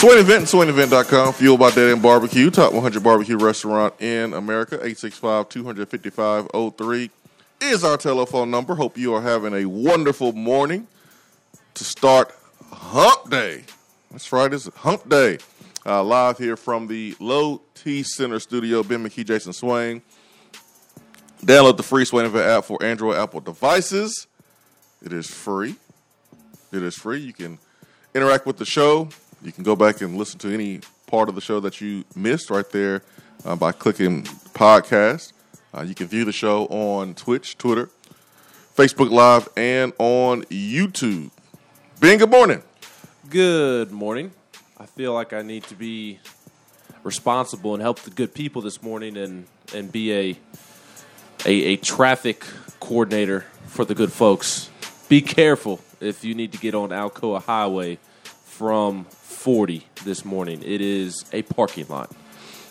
Swain Event and SwainEvent.com. Fueled by Dead End Barbecue. Top 100 barbecue restaurant in America. 865-255-03 is our telephone number. Hope you are having a wonderful morning to start Hump Day. That's right, it's Hump Day. Uh, live here from the Low T Center studio. Ben McKee, Jason Swain. Download the free Swain Event app for Android, Apple devices. It is free. It is free. You can interact with the show. You can go back and listen to any part of the show that you missed right there uh, by clicking podcast. Uh, you can view the show on Twitch, Twitter, Facebook Live, and on YouTube. Ben, good morning. Good morning. I feel like I need to be responsible and help the good people this morning and, and be a, a, a traffic coordinator for the good folks. Be careful if you need to get on Alcoa Highway from 40 this morning. It is a parking lot.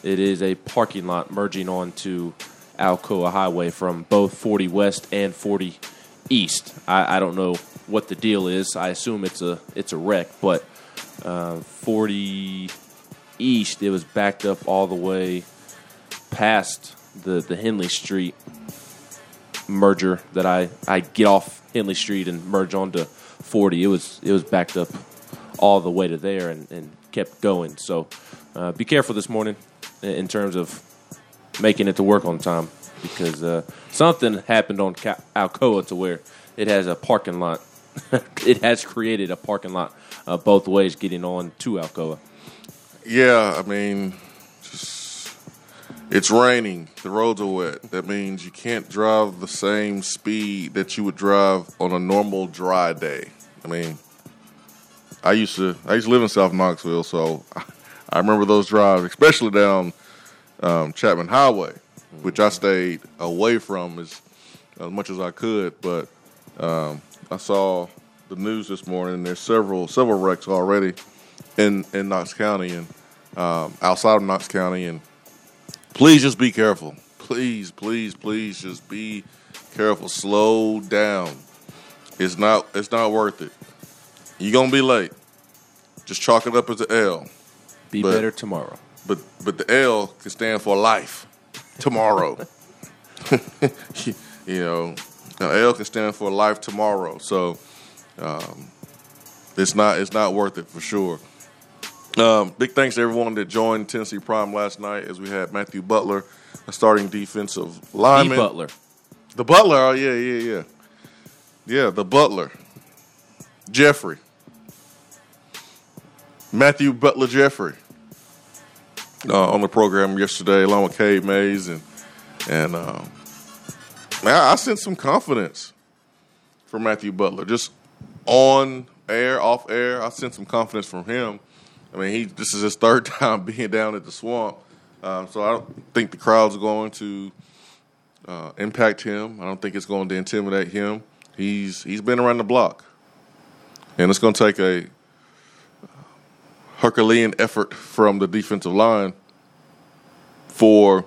It is a parking lot merging onto Alcoa Highway from both 40 West and 40 East. I, I don't know what the deal is. I assume it's a it's a wreck, but uh, 40 East it was backed up all the way past the the Henley Street merger that I I get off Henley Street and merge onto 40. It was it was backed up all the way to there and, and kept going. So uh, be careful this morning in, terms of making it to work on time because uh, something happened on Ca- Alcoa to where it has a parking lot. it has created a parking lot uh, both ways getting on to Alcoa. Yeah, I mean, just it's raining. The roads are wet. That means you can't drive the same speed that you would drive on a normal dry day. I mean, I used to I used to live in South Knoxville, so I remember those drives, especially down um, Chapman Highway, which I stayed away from as as much as I could. But um, I saw the news this morning. There's several several wrecks already in in Knox County and um, outside of Knox County. And please just be careful. Please, please, please, just be careful. Slow down. It's not it's not worth it. You're gonna be late. Just chalk it up as an L. Be But- better tomorrow. But but the L can stand for life. Tomorrow. you know, an L can stand for life tomorrow. So um, it's not it's not worth it for sure. Um, big thanks to everyone that joined Tennessee Prime last night as we had Matthew Butler, a starting defensive The lineman. Butler. The Butler, oh yeah, yeah, yeah. Yeah, the Butler. Jeffrey. Matthew Butler Jeffrey. Uh, on the program yesterday, along with Cade Mays and and um, man, I, sent some confidence for Matthew Butler. Just on air, off air, I sent some confidence from him. I mean, he this is his third time being down at the swamp, um, so I don't think the crowd's going to uh, impact him. I don't think it's going to intimidate him. He's he's been around the block, and it's going to take a Herculean effort from the defensive line for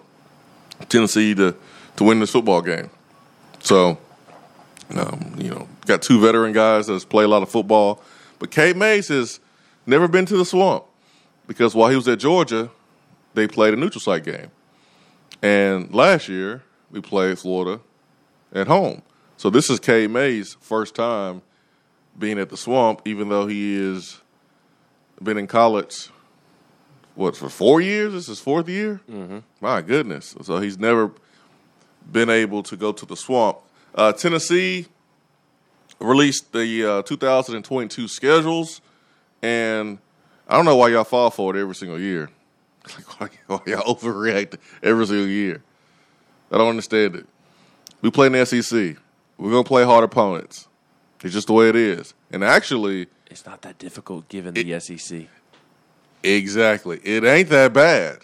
Tennessee to to win this football game. So, um, you know, got two veteran guys that's play a lot of football, but Cade Mays has never been to the swamp because while he was at Georgia, they played a neutral site game, and last year we played Florida at home. So this is Cade Mays' first time being at the swamp, even though he is been in college. What for four years? This is his fourth year. Mm-hmm. My goodness! So he's never been able to go to the swamp. Uh, Tennessee released the uh, 2022 schedules, and I don't know why y'all fall for it every single year. Like why, why y'all overreact every single year? I don't understand it. We play in the SEC. We're gonna play hard opponents. It's just the way it is. And actually, It's not that difficult given the E SEC. exactly, it ain't that bad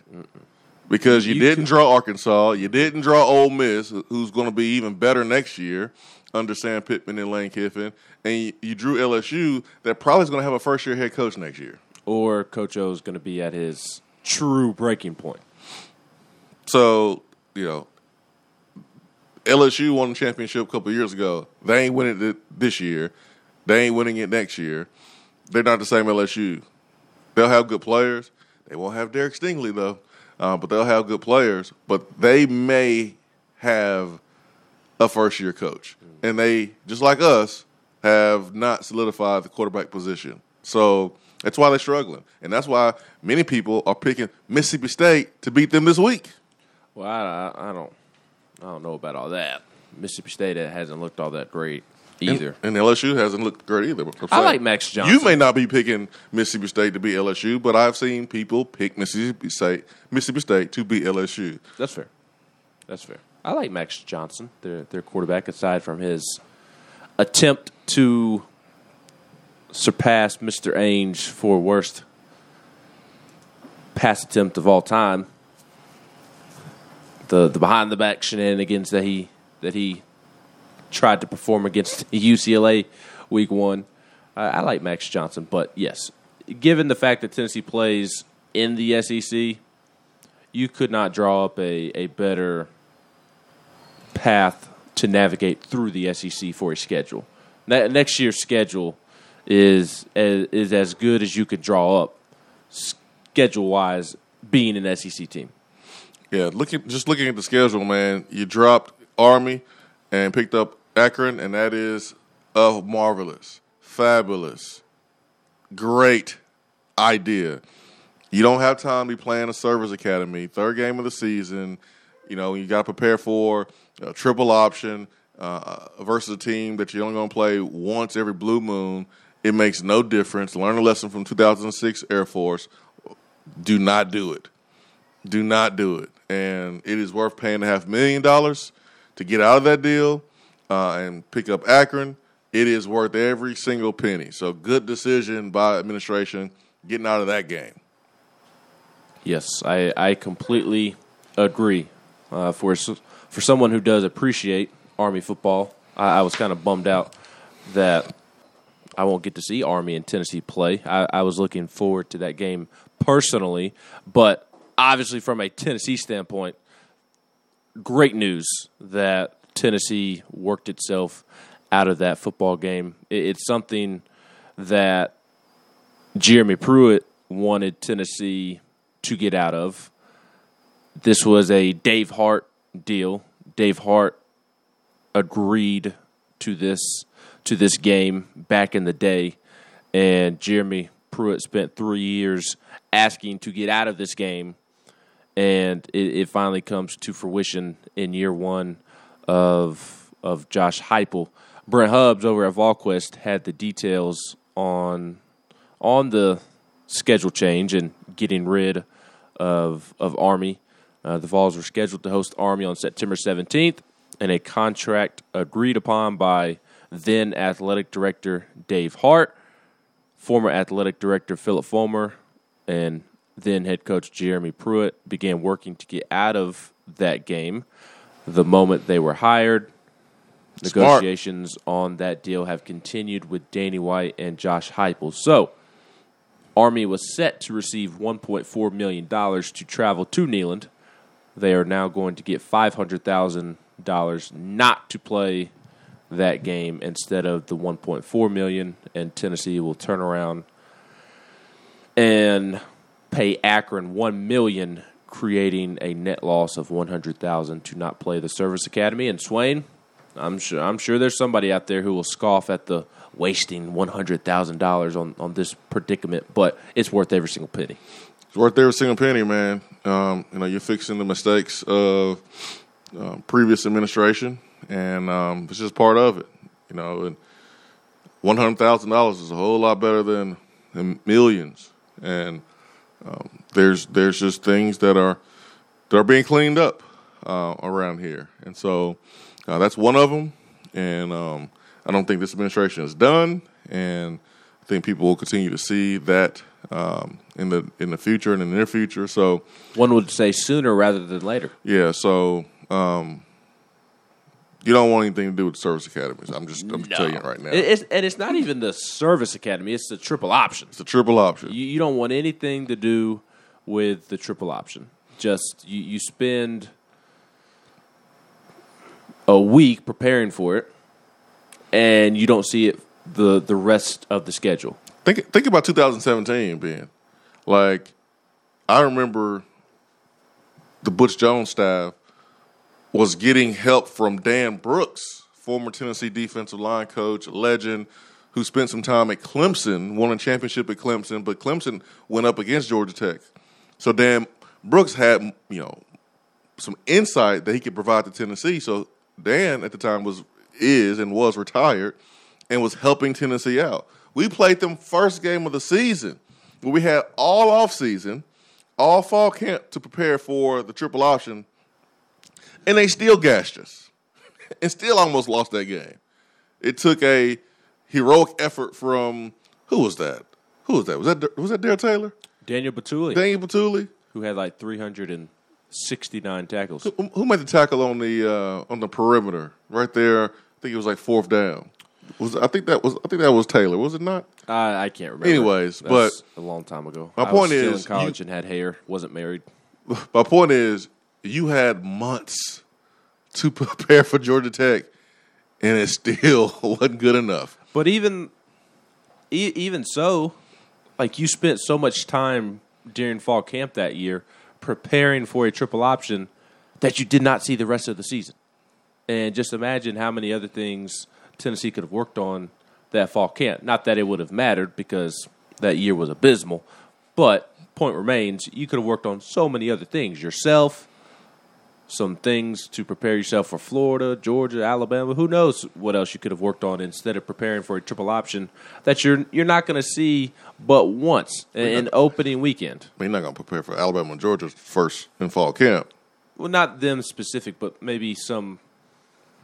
because you, You didn't can- draw Arkansas, you didn't draw Ole Miss, who's going to be even better next year under Sam Pittman and Lane Kiffin, and you, you drew LSU that probably is going to have a first year head coach next year. Or Coach O is going to be at his true breaking point. So you know, LSU won the championship a couple years ago. They ain't winning it this year. They ain't winning it next year. They're not the same LSU They'll have good players. They won't have Derek Stingley though, uh, but they'll have good players. But they may have a first year coach, and they just like us have not solidified the quarterback position. So that's why they're struggling, and that's why many people are picking Mississippi State to beat them this week. Well, I, I don't, I don't know about all that. Mississippi State hasn't looked all that great either. And, and LSU hasn't looked great either. I like Max Johnson. You may not be picking Mississippi State to beat LSU, but I've seen people pick Mississippi State, Mississippi State to beat LSU. That's fair. That's fair. I like Max Johnson, their their quarterback. Aside from his attempt to surpass Mr. Ainge for worst pass attempt of all time, the the behind the back shenanigans that he that he tried to perform against UCLA week one. I, like Max Johnson, but yes, given the fact that Tennessee plays in the SEC, you could not draw up a, a better path to navigate through the SEC for a schedule. Ne- next year's schedule is as, is as good as you could draw up schedule wise, being an SEC team. Yeah, looking just looking at the schedule, man. You dropped Army and picked up Akron, and that is a marvelous, fabulous, great idea. You don't have time to be playing a service academy, third game of the season. You know, you got to prepare for a triple option uh, versus a team that you're only going to play once every blue moon. It makes no difference. Learn a lesson from 2006 Air Force. Do not do it. Do not do it. And it is worth paying a half million dollars to get out of that deal uh, and pick up Akron. It is worth every single penny. So good decision by administration getting out of that game. Yes, I, I completely agree. Uh, for for someone who does appreciate Army football, I, I was kind of bummed out that I won't get to see Army and Tennessee play. I, I was looking forward to that game personally, but obviously from a Tennessee standpoint, great news that Tennessee worked itself out of that football game. It, it's something that Jeremy Pruitt wanted Tennessee to get out of. This was a Dave Hart deal. Dave Hart agreed to this to this game back in the day, and Jeremy Pruitt spent three years asking to get out of this game, and it, it finally comes to fruition in year one of of Josh Heupel. Brent Hubbs over at VolQuest had the details on on the schedule change and getting rid of of Army. Uh, the Vols were scheduled to host Army on September 17th, and a contract agreed upon by then athletic director Dave Hart, former athletic director Phillip Fulmer, and then head coach Jeremy Pruitt began working to get out of that game the moment they were hired. Smart. Negotiations on that deal have continued with Danny White and Josh Heupel. So, Army was set to receive $1.4 million to travel to Neyland. They are now going to get $500,000 not to play that game instead of the 1.4 million and Tennessee will turn around and pay Akron 1 million creating a net loss of 100,000 to not play the service academy and Swain I'm sure I'm sure there's somebody out there who will scoff at the wasting $100,000 on on this predicament but it's worth every single penny It's worth every single penny, man. Um, you know, you're fixing the mistakes of uh, previous administration, and um, it's just part of it. You know, and one hundred thousand dollars is a whole lot better than, than millions. And um, there's there's just things that are that are being cleaned up uh, around here, and so uh, that's one of them. And um, I don't think this administration is done, and I think people will continue to see that um, in the in the future and in the near future. So one would say sooner rather than later yeah, so um, you don't want anything to do with service academies. I'm just I'm just telling you right now. It's, and it's not even the service academy; it's the triple option. it's the triple option. You, you don't want anything to do with the triple option. Just you, you spend a week preparing for it, and you don't see it the the rest of the schedule. Think think about 2017, Ben. Like, I remember the Butch Jones staff was getting help from Dan Brooks, former Tennessee defensive line coach, legend, who spent some time at Clemson, won a championship at Clemson, but Clemson went up against Georgia Tech. So Dan Brooks had, you know, some insight that he could provide to Tennessee. So Dan at the time was is and was retired and was helping Tennessee out. We played them first game of the season we had all off season, all fall camp to prepare for the triple option, and they still gashed us and still almost lost that game. It took a heroic effort from who was that? Who was that? Was that was that Darrell Taylor? Daniel Bituli, Daniel Bituli? who had like 369 tackles. Who- Who made the tackle on the uh, on the perimeter right there? I think it was like fourth down. Was I think that was I think that was Taylor, was it not? I, I can't remember. Anyways, That's a long time ago. My I point was still is, in college you- and had hair, wasn't married. My point is, you had months to prepare for Georgia Tech, and it still wasn't good enough. But even e- even so, like you spent so much time during fall camp that year preparing for a triple option that you did not see the rest of the season. And just imagine how many other things Tennessee could have worked on that fall camp. Not that it would have mattered because that year was abysmal, but point remains, you could have worked on so many other things yourself, some things to prepare yourself for Florida, Georgia, Alabama. Who knows what else you could have worked on instead of preparing for a triple option that you're you're not going to see but once in, in opening weekend. I mean, you're not going to prepare for Alabama and Georgia first in fall camp. Well, not them specific, but maybe some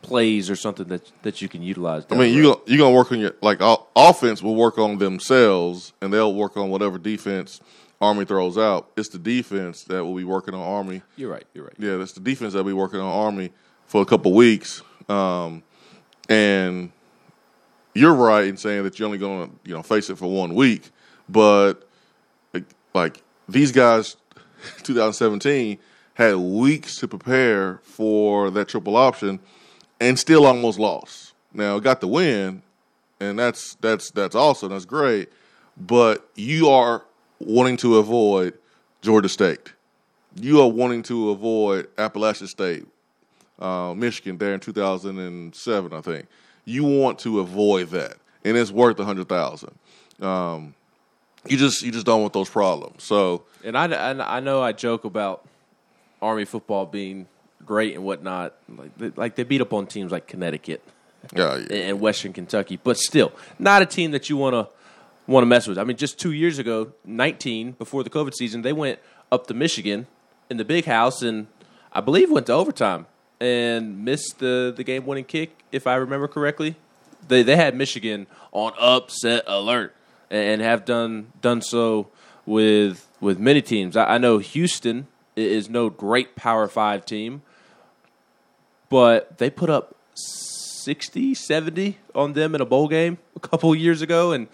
plays or something that that you can utilize. I mean, the you're gonna work on your like offense will work on themselves, and they'll work on whatever defense Army throws out. It's the defense that will be working on Army. You're right. You're right. Yeah, that's the defense that will be working on Army for a couple weeks. Um, and you're right in saying that you're only going to you know face it for one week, but like, like these guys, 2017 had weeks to prepare for that triple option, and still almost lost. Now got the win, and that's that's that's awesome. That's great, but you are wanting to avoid Georgia State. You are wanting to avoid Appalachian State, uh, Michigan there in 2007, I think. You want to avoid that, and it's worth a hundred thousand. Um, you just you just don't want those problems. So And I, I, I know I joke about Army football being great and whatnot. Like they, like they beat up on teams like Connecticut yeah, yeah. and Western Kentucky, but still not a team that you want to want to mess with. I mean, just two years ago, 19 before the COVID season, they went up to Michigan in the big house and I believe went to overtime and missed the the game winning kick, if I remember correctly. They they had Michigan on upset alert and have done done so with with many teams. I, I know Houston is no great Power Five team, but they put up 60, 70 on them in a bowl game a couple years ago. And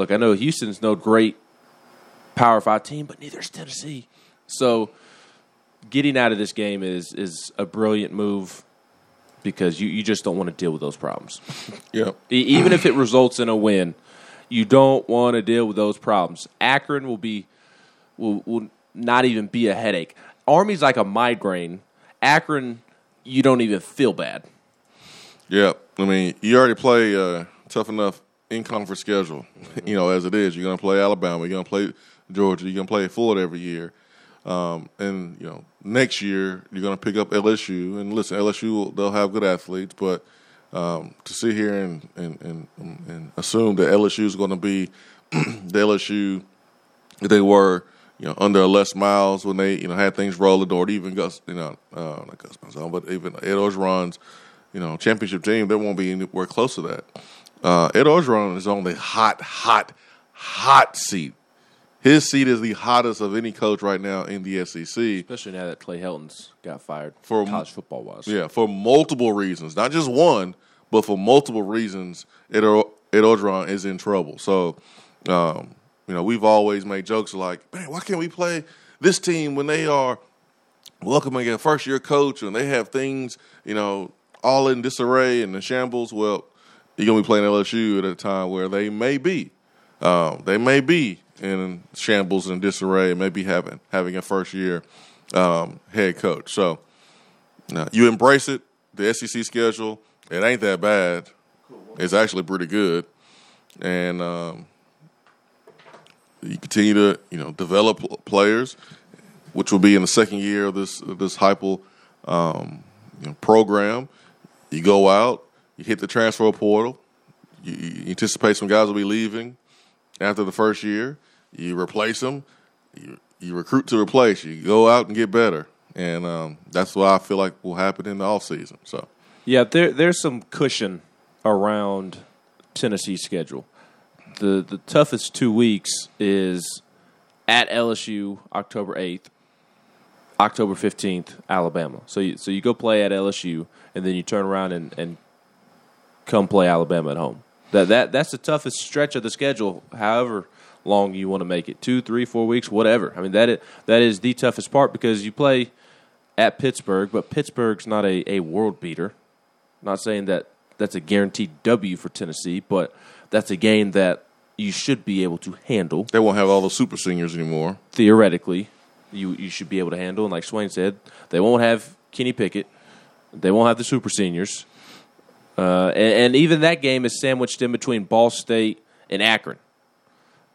look, I know Houston's no great Power Five team, but neither is Tennessee. So getting out of this game is is a brilliant move because you, you just don't want to deal with those problems. yeah. Even if it results in a win, you don't want to deal with those problems. Akron will be will will not even be a headache. Army's like a migraine. Akron, you don't even feel bad. Yeah, I mean, you already play uh, tough enough in conference schedule. you know, as it is, you're going to play Alabama, you're going to play Georgia, you're going to play Florida every year, um, and you know, next year you're going to pick up LSU. And listen, LSU they'll have good athletes, but um, to sit here and and, and and assume that LSU is going to be the LSU that they were, you know, under Les Miles when they, you know, had things rolling, or even Gus, you know, uh, not Gus Malzahn, but even Ed Orgeron's, you know, championship team, they won't be anywhere close to that. Uh, Ed Orgeron is on the hot, hot, hot seat. His seat is the hottest of any coach right now in the SEC. Especially now that Clay Helton's got fired For- college football wise. Yeah, for multiple reasons, not just one, but for multiple reasons, Ed, O- Ed Orgeron is in trouble. So, um, you know, we've always made jokes like, man, why can't we play this team when they are welcoming a first year coach and they have things, you know, all in disarray and in shambles? Well, you're to be playing LSU at a time where they may be. Um, they may be in shambles and disarray, maybe having having a first year um, head coach. So you embrace it. The SEC schedule it ain't that bad. It's actually pretty good, and um, you continue to you know develop players, which will be in the second year of this of this Heupel um, you know, program. You go out, you hit the transfer portal. You, you, anticipate some guys will be leaving after the first year. You replace them. You, you recruit to replace. You go out and get better, and um, that's what I feel like will happen in the off season. So, yeah, there there's some cushion around Tennessee's schedule. The the toughest two weeks is at LSU October eighth, October fifteenth, Alabama. So you, so you go play at LSU, and then you turn around and, and come play Alabama at home. That that that's the toughest stretch of the schedule. However long you want to make it, two, three, four weeks, whatever. I mean that is, that is the toughest part because you play at Pittsburgh, but Pittsburgh's not a, a world beater. not saying that that's a guaranteed W for Tennessee, but that's a game that you should be able to handle. They won't have all the super seniors anymore. Theoretically, you you should be able to handle. And like Swain said, they won't have Kenny Pickett. They won't have the super seniors. Uh, and, and, even that game is sandwiched in between Ball State and Akron.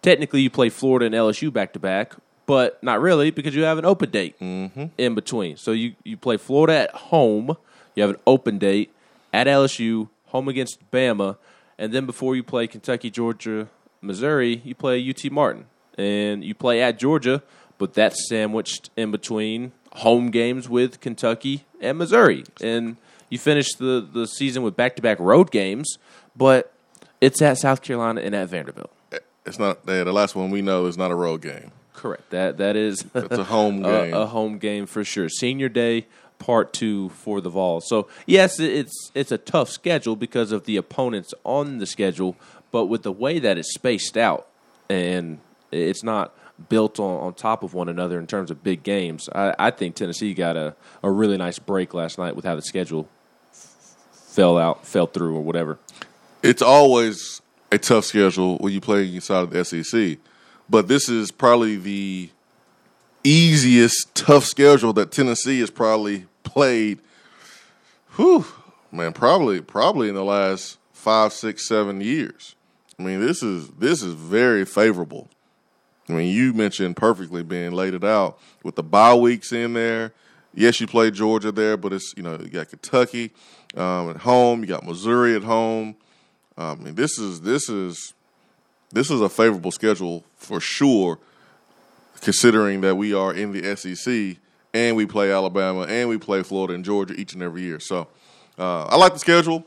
Technically, you play Florida and LSU back to back, but not really because you have an open date mm-hmm. in between. So you, you play Florida at home, you have an open date at LSU, home against Bama, and then before you play Kentucky, Georgia, Missouri, you play UT Martin. And you play at Georgia, but that's sandwiched in between home games with Kentucky and Missouri. And you finish the, the season with back to back road games, but it's at South Carolina and at Vanderbilt. It's not the last one we know is not a road game. Correct. That that is it's a home game. a, a, home game for sure. Senior day part two for the Vols. So yes, it's it's a tough schedule because of the opponents on the schedule, but with the way that it's spaced out and it's not built on, on top of one another in terms of big games. I, I think Tennessee got a, a really nice break last night with how the schedule fell out, fell through, or whatever. It's always a tough schedule when you play inside of the SEC, but this is probably the easiest tough schedule that Tennessee has probably played. Whew, man, probably probably in the last five, six, seven years. I mean, this is this is very favorable I mean, you mentioned perfectly being laid it out with the bye weeks in there. Yes, you play Georgia there, but it's you know you got Kentucky um, at home, you got Missouri at home. I mean, this is this is this is a favorable schedule for sure, considering that we are in the SEC and we play Alabama and we play Florida and Georgia each and every year. So uh, I like the schedule.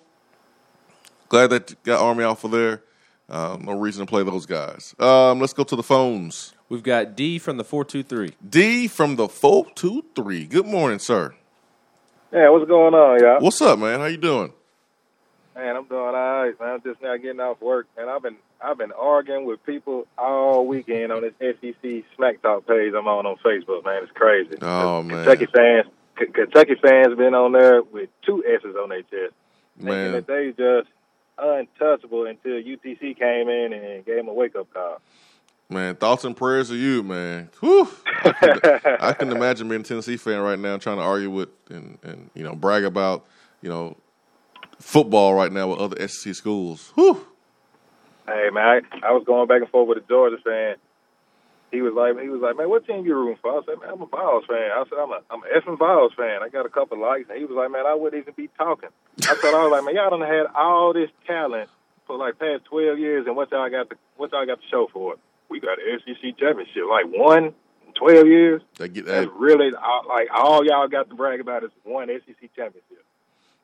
Glad that got Army off of there. Um, no reason to play those guys. Um, let's go to the phones. We've got D from the 423. D from the 423. Good morning, sir. Yeah, what's going on, y'all? What's up, man? How you doing? Man, I'm doing all right, man. I'm just now getting off work, and I've been I've been arguing with people all weekend on this SEC Smack Talk page I'm on on Facebook, man. It's crazy. Oh man, Kentucky fans, K- Kentucky fans been on there with two S's on their chest, man. that they just untouchable until UTC came in and gave them a wake up call. Man, thoughts and prayers to you, man. Whew. I, can, I can imagine being a Tennessee fan right now, trying to argue with and, and you know brag about you know football right now with other SEC schools. Whew. Hey man, I, I was going back and forth with a Georgia fan he was like, he was like, man, what team you rooting for? I said, man, I'm a Vols fan. I said, I'm a, I'm an effing Vols fan. I got a couple likes, and he was like, man, I wouldn't even be talking. I said, I was like, man, y'all done had all this talent for like past 12 years, and what y'all got to, what y'all got to show for it? We got an SEC championship, like one, in 12 years. They get that. That's really like all y'all got to brag about is one SEC championship.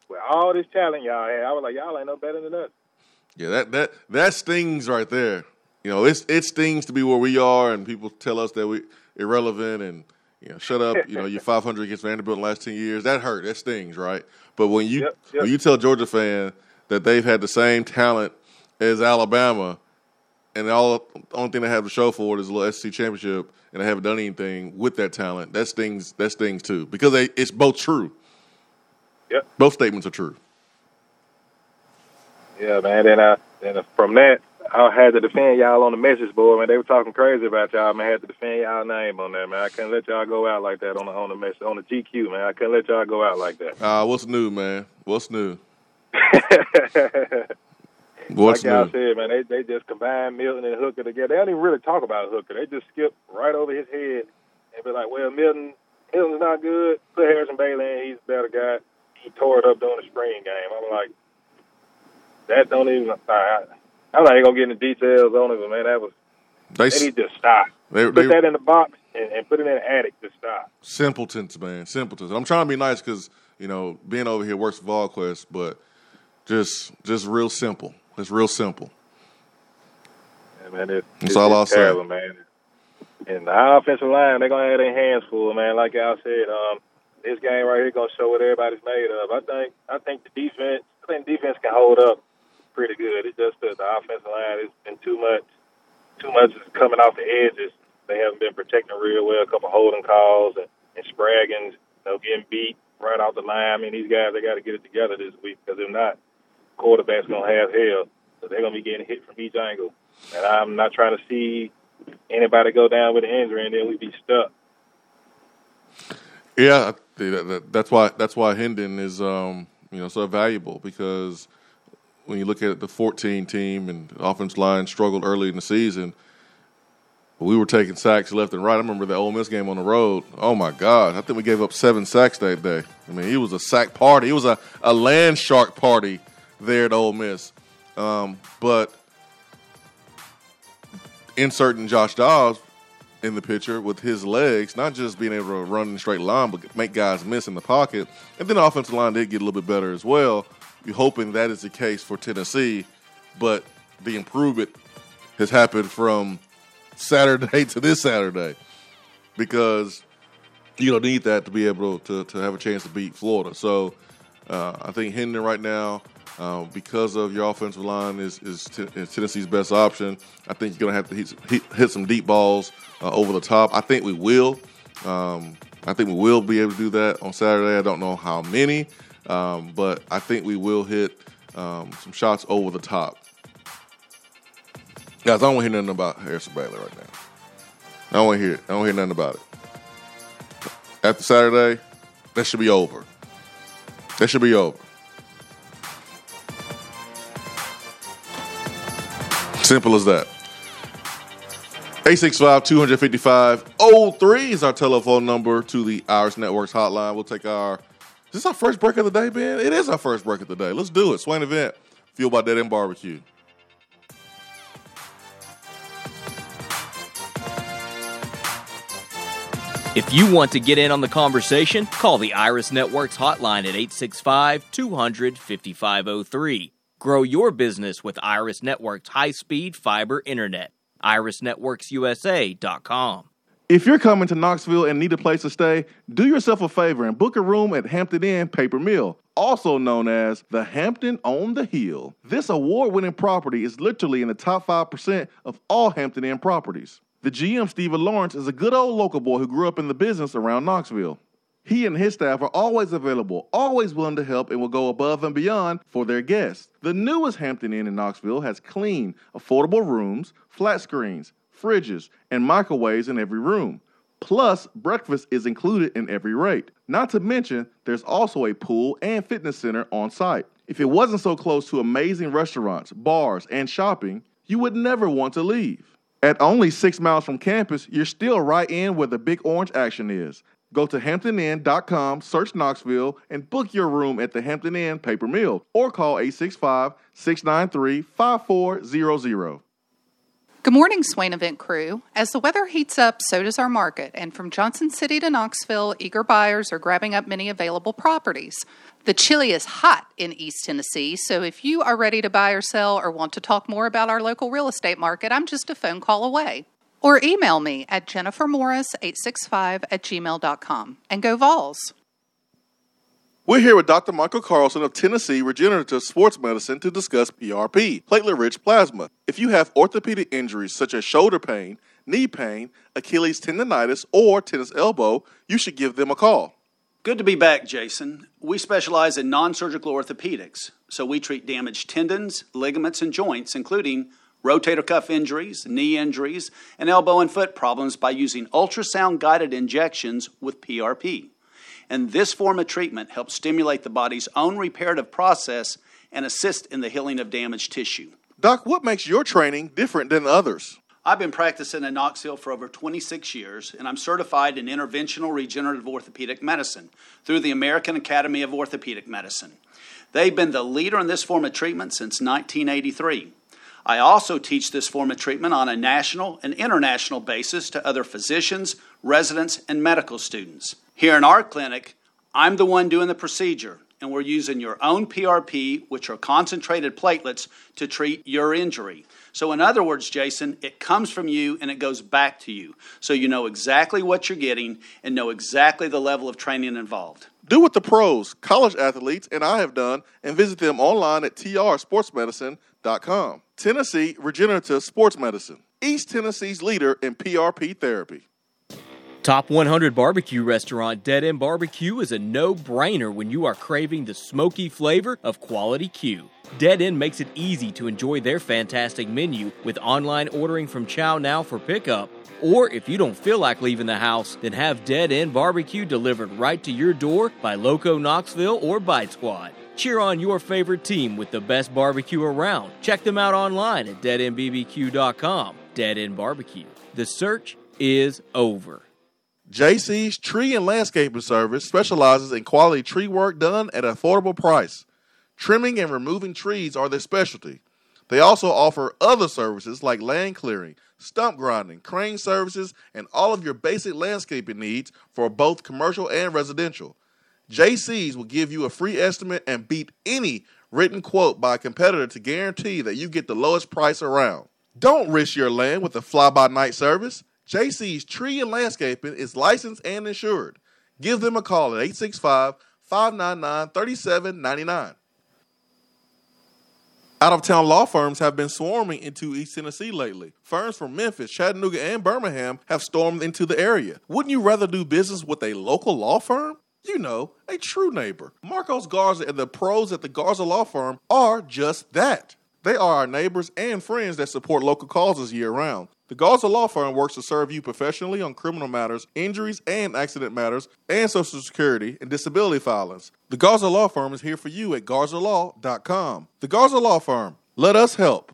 With all this talent y'all had, I was like, y'all ain't no better than us. Yeah, that that that stings right there. You know, it's it stings to be where we are, and people tell us that we irrelevant and you know, shut up. You know, you're 500 against Vanderbilt in the last 10 years. That hurt. That stings, right? But when you yep, yep. when you tell Georgia fan that they've had the same talent as Alabama, and all the only thing they have to show for it is a little SC championship, and they haven't done anything with that talent, that stings. That stings too because they, it's both true. Yep. Both statements are true. Yeah, man. And I and from that, I had to defend y'all on the message board, man. They were talking crazy about y'all, man. I had to defend y'all name on that, man. I couldn't let y'all go out like that on the on the message on the GQ, man. I couldn't let y'all go out like that. Uh, what's new, man? What's new? What's like y'all said, man, they they just combine Milton and Hooker together. They don't even really talk about Hooker. They just skip right over his head and be like, "Well, Milton, Milton's not good. Put Harrison Bailey in. He's a better guy. He tore it up during the spring game." I'm like, that don't even. I, I'm not even gonna get into details on it, but man, that was they, they need to stop. They, put they, that in the box and, and, put it in the attic to stop. Simpletons, man, simpletons. I'm trying to be nice because you know being over here works for VolQuest, but just just real simple. It's real simple. Yeah, man, That's it's, all I'll terrible, say. man. And the offensive line, they're gonna have their hands full, man. Like y'all said, um, this game right here gonna show what everybody's made of. I think I think the defense, I think defense can hold up pretty good. It's just that the offensive line has been too much, too much is coming off the edges. They haven't been protecting real well. A couple holding calls and, and Spraggins, you know, getting beat right off the line. I mean, these guys they got to get it together this week because if not, quarterback's gonna have hell. So they're gonna be getting hit from each angle. And I'm not trying to see anybody go down with an injury and then we'd be stuck. Yeah, that's why that's why Hendon is um, you know so valuable because when you look at the 14 team and offense line struggled early in the season, we were taking sacks left and right. I remember the Ole Miss game on the road. Oh my God, I think we gave up seven sacks that day. I mean, it was a sack party. It was a, a land shark party there at Ole Miss. Um, but inserting Josh Dobbs in the picture with his legs, not just being able to run in straight line, but make guys miss in the pocket. And then the offensive line did get a little bit better as well. You're hoping that is the case for Tennessee, but the improvement has happened from Saturday to this Saturday because you don't need that to be able to, to have a chance to beat Florida. So uh, I think Hendon right now – uh, because of your offensive line is, is, t- is, Tennessee's best option. I think you're going to have to hit, hit, hit, some deep balls uh, over the top. I think we will. Um, I think we will be able to do that on Saturday. I don't know how many, um, but I think we will hit um, some shots over the top. Guys, I don't want to hear nothing about Harrison Bailey right now. I don't want to hear. I don't hear nothing about it. After Saturday, that should be over. That should be over. Simple as that. 865 255 03 is our telephone number to the Iris Networks hotline. We'll take our. Is this our first break of the day, Ben? It is our first break of the day. Let's do it. Swain event, fueled by Dead End Barbecue. If you want to get in on the conversation, call the Iris Networks hotline at 865 200 5503. Grow your business with Iris Networks high speed fiber internet. IrisNetworksUSA.com. If you're coming to Knoxville and need a place to stay, do yourself a favor and book a room at Hampton Inn Paper Mill, also known as the Hampton on the Hill. This award winning property is literally in the top 5% of all Hampton Inn properties. The GM, Stephen Lawrence, is a good old local boy who grew up in the business around Knoxville. He and his staff are always available, always willing to help, and will go above and beyond for their guests. The newest Hampton Inn in Knoxville has clean, affordable rooms, flat screens, fridges, and microwaves in every room. Plus, breakfast is included in every rate. Not to mention, there's also a pool and fitness center on site. If it wasn't so close to amazing restaurants, bars, and shopping, you would never want to leave. At only six miles from campus, you're still right in where the big orange action is. Go to hamptoninn.com, search Knoxville, and book your room at the Hampton Inn Paper Mill or call 865 693 5400. Good morning, Swain Event crew. As the weather heats up, so does our market, and from Johnson City to Knoxville, eager buyers are grabbing up many available properties. The chili is hot in East Tennessee, so if you are ready to buy or sell or want to talk more about our local real estate market, I'm just a phone call away. Or email me at jennifermorris865 at gmail.com. And go Vols! We're here with Dr. Michael Carlson of Tennessee Regenerative Sports Medicine to discuss PRP, platelet rich plasma. If you have orthopedic injuries such as shoulder pain, knee pain, Achilles tendonitis, or tennis elbow, you should give them a call. Good to be back, Jason. We specialize in non surgical orthopedics, so we treat damaged tendons, ligaments, and joints, including rotator cuff injuries, knee injuries, and elbow and foot problems by using ultrasound guided injections with PRP. And this form of treatment helps stimulate the body's own reparative process and assist in the healing of damaged tissue. Doc, what makes your training different than others? I've been practicing in Knoxville for over 26 years, and I'm certified in interventional regenerative orthopedic medicine through the American Academy of Orthopedic Medicine. They've been the leader in this form of treatment since 1983. I also teach this form of treatment on a national and international basis to other physicians, residents, and medical students. Here in our clinic, I'm the one doing the procedure, and we're using your own PRP, which are concentrated platelets, to treat your injury. So, in other words, Jason, it comes from you and it goes back to you. So you know exactly what you're getting and know exactly the level of training involved. Do what the pros, college athletes, and I have done and visit them online at trsportsmedicine.com. Tennessee Regenerative Sports Medicine, East Tennessee's leader in PRP therapy. Top 100 barbecue restaurant Dead End Barbecue is a no brainer when you are craving the smoky flavor of quality Q. Dead End makes it easy to enjoy their fantastic menu with online ordering from Chow Now for pickup. Or if you don't feel like leaving the house, then have Dead End Barbecue delivered right to your door by Loco Knoxville or Bite Squad. Cheer on your favorite team with the best barbecue around. Check them out online at deadendbbq.com. Dead End Barbecue. The search is over. JC's Tree and Landscaping Service specializes in quality tree work done at an affordable price. Trimming and removing trees are their specialty. They also offer other services like land clearing, stump grinding, crane services, and all of your basic landscaping needs for both commercial and residential. JC's will give you a free estimate and beat any written quote by a competitor to guarantee that you get the lowest price around. Don't risk your land with a fly by night service. JC's Tree and Landscaping is licensed and insured. Give them a call at 865 599 3799. Out of town law firms have been swarming into East Tennessee lately. Firms from Memphis, Chattanooga, and Birmingham have stormed into the area. Wouldn't you rather do business with a local law firm? You know, a true neighbor. Marcos Garza and the pros at the Garza Law Firm are just that. They are our neighbors and friends that support local causes year round. The Garza Law Firm works to serve you professionally on criminal matters, injuries and accident matters, and Social Security and disability filings. The Garza Law Firm is here for you at garzalaw.com. The Garza Law Firm. Let us help.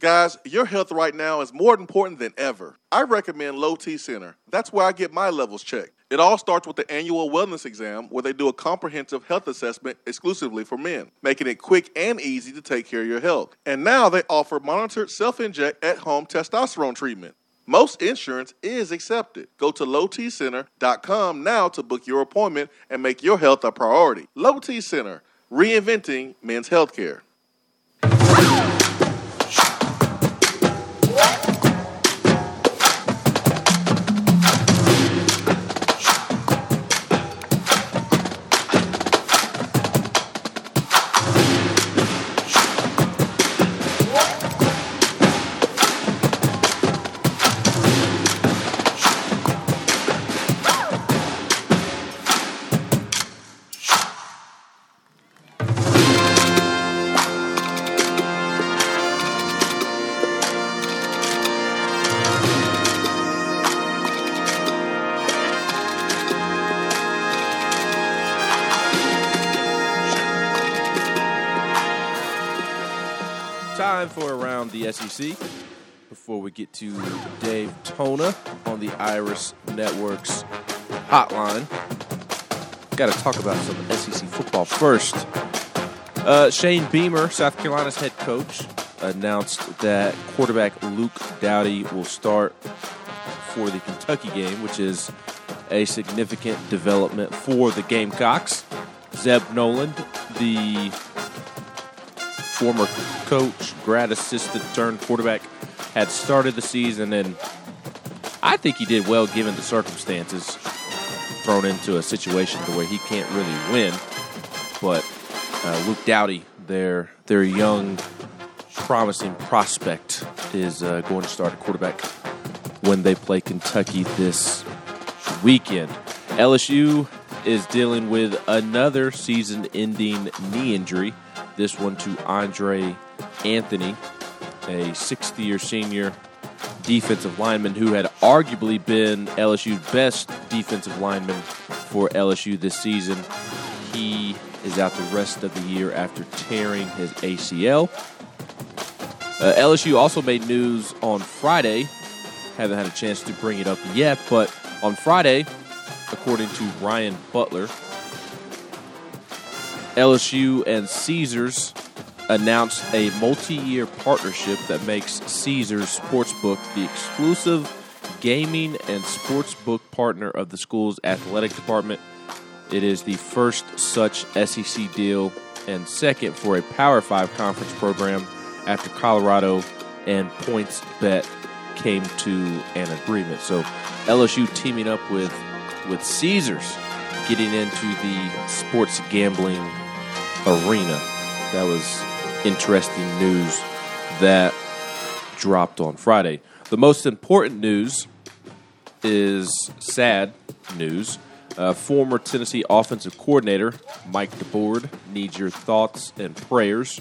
Guys, your health right now is more important than ever. I recommend Low T Center. That's where I get my levels checked. It all starts with the annual wellness exam where they do a comprehensive health assessment exclusively for men, making it quick and easy to take care of your health. And now they offer monitored self inject at home testosterone treatment. Most insurance is accepted. Go to lowtcenter.com now to book your appointment and make your health a priority. Low T Center, reinventing men's healthcare. Time for around the SEC. Before we get to Dave Tona on the Iris Networks hotline, got to talk about some SEC football first. Uh, Shane Beamer, South Carolina's head coach, announced that quarterback Luke Doughty will start for the Kentucky game, which is a significant development for the Gamecocks. Zeb Noland, the former coach, grad assistant turned quarterback, had started the season, and I think he did well given the circumstances. Thrown into a situation to where he can't really win, but uh, Luke Doughty, their their young, promising prospect, is uh, going to start a quarterback when they play Kentucky this weekend. LSU is dealing with another season-ending knee injury. This one to Andre Anthony, a sixth-year senior defensive lineman who had arguably been LSU's best defensive lineman for LSU this season. He is out the rest of the year after tearing his ACL. Uh, LSU also made news on Friday. Haven't had a chance to bring it up yet, but on Friday, according to Ryan Butler, LSU and Caesars announced a multi-year partnership that makes Caesars Sportsbook the exclusive gaming and sportsbook partner of the school's athletic department. It is the first such SEC deal and second for a Power 5 conference program after Colorado and PointsBet came to an agreement. So LSU teaming up with with Caesars getting into the sports gambling arena. That was interesting news that dropped on Friday. The most important news is sad news. Uh, former Tennessee offensive coordinator Mike DeBord needs your thoughts and prayers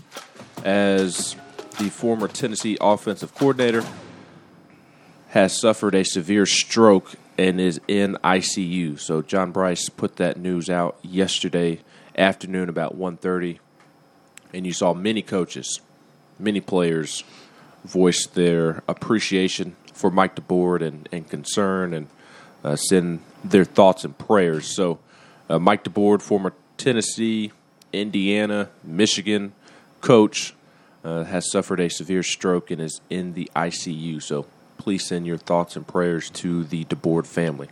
as the former Tennessee offensive coordinator has suffered a severe stroke and is in ICU. So John Bryce put that news out yesterday afternoon about 1:30 and you saw many coaches, many players voice their appreciation for Mike DeBord and, and concern and uh, send their thoughts and prayers. So uh, Mike DeBord, former Tennessee, Indiana, Michigan coach, uh, has suffered a severe stroke and is in the ICU. So please send your thoughts and prayers to the DeBord family.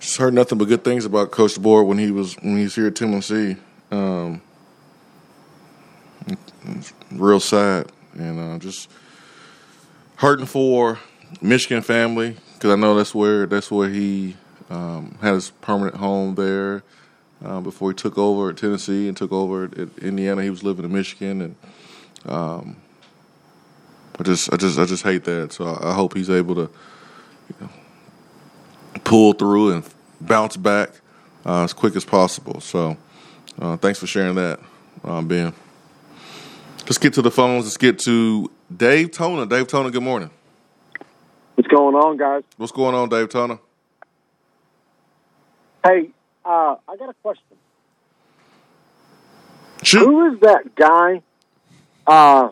Just heard nothing but good things about Coach DeBord when he was when he was here at Tennessee. Um, real sad, and uh, just hurting for Michigan family because I know that's where that's where he um, had his permanent home there. Uh, before he took over at Tennessee and took over at, Indiana, he was living in Michigan, and um, I just, I just, I just hate that. So I, I hope he's able to you know, pull through and bounce back uh, as quick as possible. So uh, thanks for sharing that, um, Ben. Let's get to the phones. Let's get to Dave Toner. Dave Toner, good morning. What's going on, guys? What's going on, Dave Toner? Hey, uh, I got a question. Shoot. Who is that guy uh,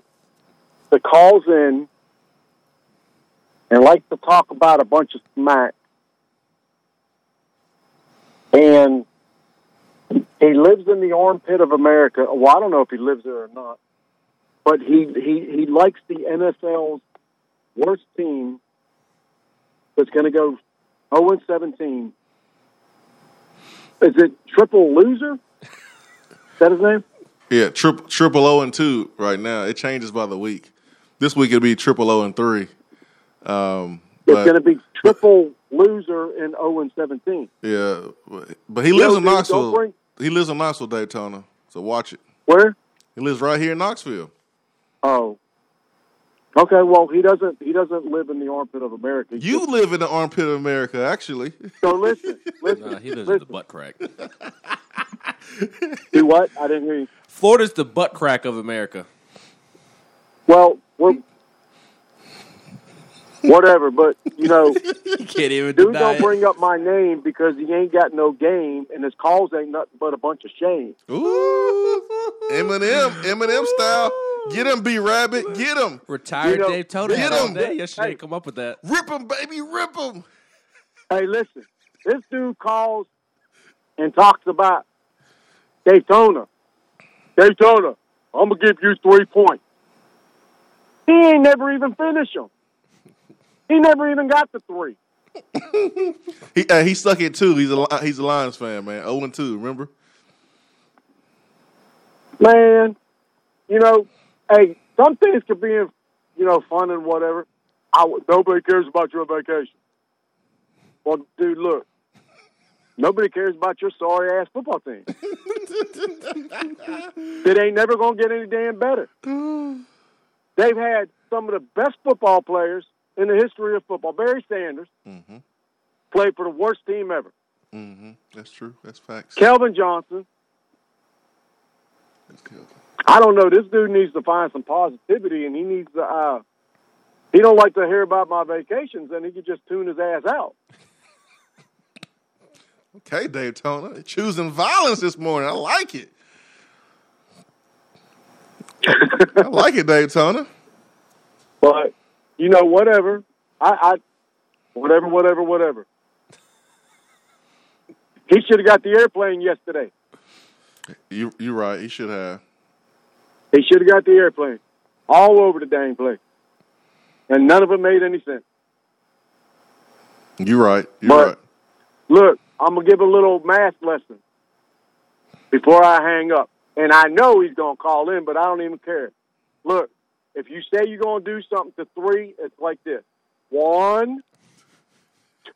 that calls in and likes to talk about a bunch of smack? And he lives in the armpit of America. Well, I don't know if he lives there or not, but he he he likes the NFL's worst team that's going to go 0 and 17. Is it triple loser? Is that his name? Yeah, triple triple O and two right now. It changes by the week. This week it'll be triple O and three. Um, It's going to be triple loser in 0 and 17. yeah, but- but he lives Yo, in dude, Knoxville. don't bring- He lives in Knoxville, Daytona. So watch it. Where? He lives right here in Knoxville. Oh. Okay, well he doesn't he doesn't live in the armpit of America. You live in the armpit of America, actually. So listen, listen, Nah, he lives in the butt crack. Do what? I didn't hear you. Florida's the butt crack of America. Well, we're whatever, but you know, You can't even dude deny don't it. bring up my name because he ain't got no game and his calls ain't nothing but a bunch of shame. Ooh, Eminem, Eminem style. Get him, B Rabbit. Get him. Retired You know, Dave Toner get him. day yesterday. Hey. Come up with that. Rip him, baby. Rip him. Hey, listen, this dude calls and talks about Daytona. Daytona, I'm gonna give you three points. He ain't never even finished them. He never even got the three. He uh, he stuck it too. He's a he's a Lions fan, man. Zero and two. Remember? Man, you know, hey, some things could be, you know, fun and whatever. I nobody cares about your vacation. Well, dude, look, nobody cares about your sorry ass football team. it ain't never gonna get any damn better. They've had some of the best football players in the history of football. Barry Sanders Mm-hmm. played for the worst team ever. Mm-hmm. That's true. That's facts. Calvin Johnson. That's good. I don't know. This dude needs to find some positivity, and he needs to. Uh, he don't like to hear about my vacations, and he could just tune his ass out. Okay, Daytona, Choosing violence this morning. I like it. I like it, Daytona. But you know, whatever. I, I whatever, whatever, whatever. He should have got the airplane yesterday. You you're right. He should have. He should have got the airplane all over the dang place, and none of it made any sense. You're right. You're But- right. Look, I'm gonna give a little math lesson before I hang up, and I know he's gonna call in, but I don't even care. Look, if you say you're gonna do something to three, it's like this: one,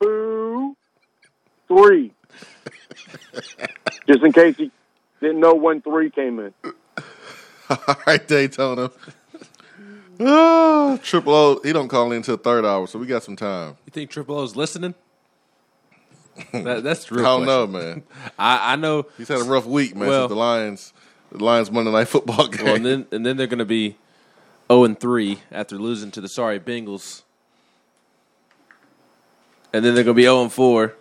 two, three. Just in case he didn't know when three came in. All right, Daytona. Oh, Triple O, he don't call in until third hour, so we got some time. You think Triple O's listening? That, that's the real. I don't know, man. I, I know. He's had a rough week, man. Well- since the Lions, the Lions Monday Night Football game. Well, and then and then they're going to be zero and three after losing to the sorry Bengals, and then they're going to be zero and four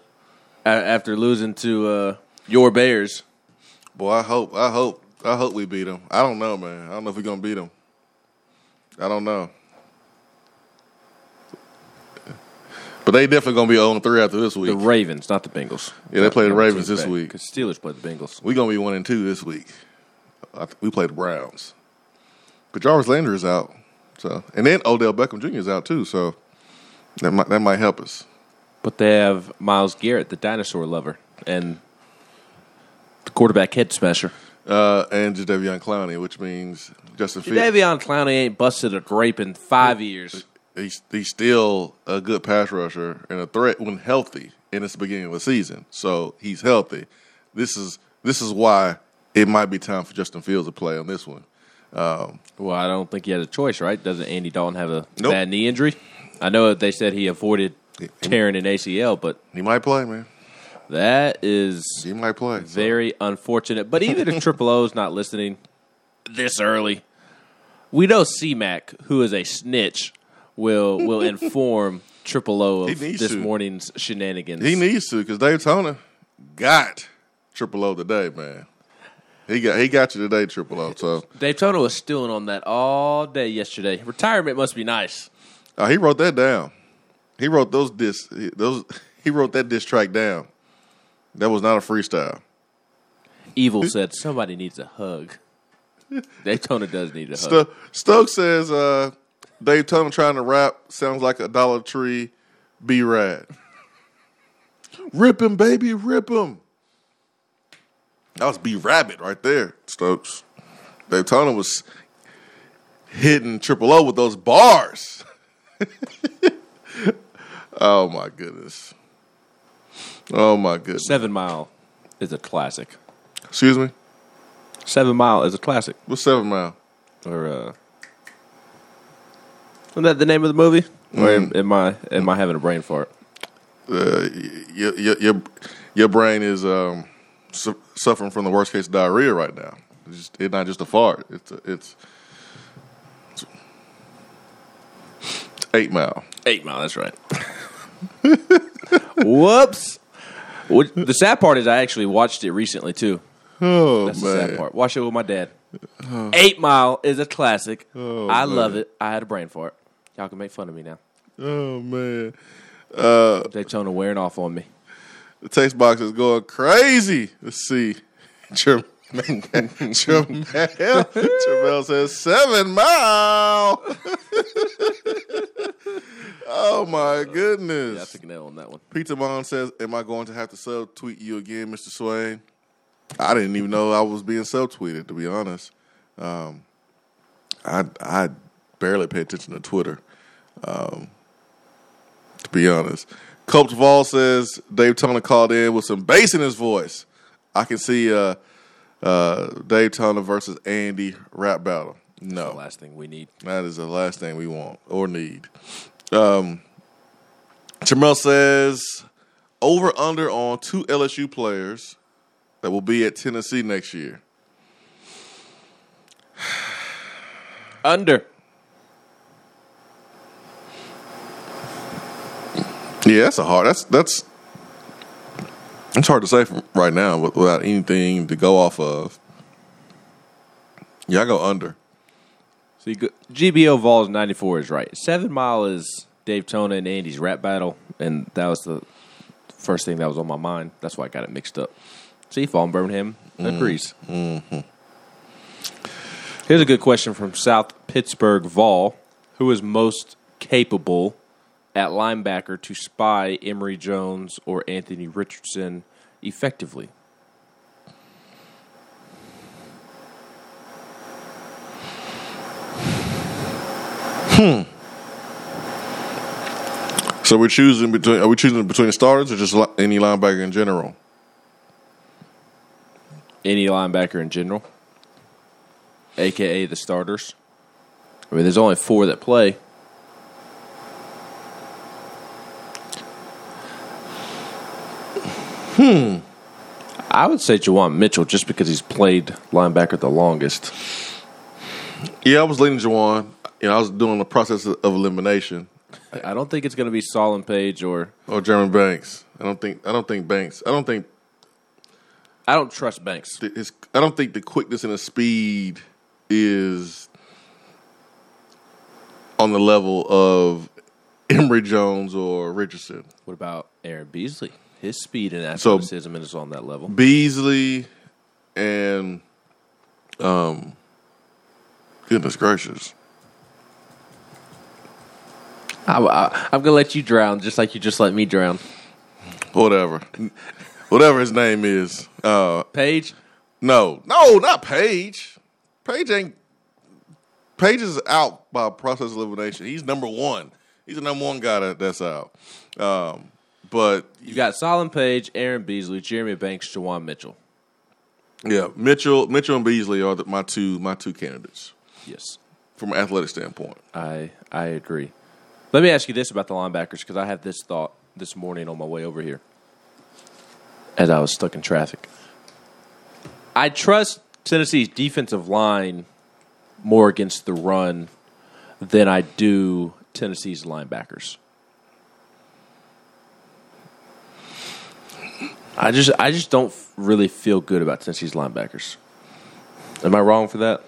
after losing to uh, your Bears. Boy, I hope, I hope, I hope we beat them. I don't know, man. I don't know if we're gonna beat them. I don't know. But they definitely gonna be 0 3 after this week. The. Ravens, not the Bengals. Yeah, they play the Ravens this week. Because Steelers play the Bengals. we gonna be one and two this week. I th- We play the Browns. But Jarvis Landry is out, so and then Odell Beckham Jr. is out too, so that might that might help us. But they have Myles Garrett, the dinosaur lover, and the quarterback head smasher. Uh, and Jadeveon Clowney, which means Justin Fields. Davion Clowney ain't busted a grape in five years. he's he's still a good pass rusher and a threat when healthy. And it's the beginning of the season, so he's healthy. This is this is why it might be time for Justin Fields to play on this one. Um, Well, I don't think he has a choice, right? Doesn't Andy Dalton have a Nope. bad knee injury? I know that they said he avoided tearing an ACL, but he might play, man. that is He might play. very unfortunate. But even if Triple O's not listening this early, we know C-Mac, who is a snitch, will will inform Triple O of this to. morning's shenanigans. He needs to because Dave Toner got Triple O today, man. He got he got you today, Triple O. So Daytona was stewing on that all day yesterday. Retirement must be nice. uh, he wrote that down. He wrote those dis those he wrote that diss track down. That was not a freestyle. Evil said somebody needs a hug. Daytona does need a hug. Sto- Stokes says uh, Dave Tunnel trying to rap sounds like a Dollar Tree B Rad. rip him, baby, rip him. That was B Rabbit right there, Stokes. Dave Tunnel was hitting Triple O with those bars. oh my goodness. Oh my goodness. Seven Mile is a classic. Excuse me? Seven Mile is a classic. What's Seven Mile? Or uh, isn't that the name of the movie? Or am, am I am I having a brain fart? uh, your, your your your brain is um, su- suffering from the worst case diarrhea right now. It's, just, it's not just a fart. It's a, it's, it's eight mile. Eight Mile. That's right. Whoops. What- The sad part is I actually watched it recently too. Oh That's the man! sad part. Watched it with my dad. Eight Mile is a classic. Oh, I man. love it. I had a brain fart. Y'all can make fun of me now. Oh man! Uh, Daytona wearing off on me. The taste box is going crazy. Let's see. Jermaine, Jermaine, Jermaine says seven mile. oh my goodness! Yeah, I took an L on that one. Peter Mon says, "Am I going to have to subtweet you again, Mr. Swain?" I didn't even know I was being subtweeted, to be honest. Um, I I barely pay attention to Twitter. Um, to be honest, Coach Vol says Dave Turner called in with some bass in his voice. I can see uh, uh, Dave Turner versus Andy rap battle. No, The last thing we need. that is the last thing we want or need. Um, Jamel says over under on two LSU players that will be at Tennessee next year. Under. Yeah, that's a hard. That's that's it's hard to say from right now without anything to go off of. Yeah, I go under. So you go, GBO Vols 94 is right. Seven Mile is Dave Tona and Andy's rap battle, and that was the first thing that was on my mind. That's why I got it mixed up. See, Fallen Birmingham agrees. Mm-hmm. Here's a good question from South Pittsburgh Vol. Who is most capable at linebacker to spy Emory Jones or Anthony Richardson effectively? Hmm. So we're choosing between. Are we choosing between the starters or just any linebacker in general? Any linebacker in general, aka the starters. I mean, there's only four that play. Hmm. I would say Juwan Mitchell just because he's played linebacker the longest. Yeah, I was leaning Juwan. You know, I was doing the process of elimination. I don't think it's going to be Solon Page or Or Jeremy Banks. I don't think. I don't think Banks. I don't think. I don't trust Banks. th- His, I don't think the quickness and the speed is on the level of Emory Jones or Richardson. What about Aaron Beasley? His speed and So- athleticism is on that level. Beasley and um, goodness gracious, I, I, I'm to let you drown just like you just let me drown. whatever, whatever his name is. Uh, Page, no, no, not Page. Page ain't. Page is out by process of elimination. He's number one. He's the number one guy that, that's out. Um, but you got Solon Page, Aaron Beasley, Jeremy Banks, Juwan Mitchell. yeah, Mitchell, Mitchell and Beasley are the, my two my two candidates Yes. from an athletic standpoint. I I agree. Let me ask you this about the linebackers because I had this thought this morning on my way over here as I was stuck in traffic. I trust Tennessee's defensive line more against the run than I do Tennessee's linebackers. I just I just don't really feel good about Tennessee's linebackers. Am I wrong for that?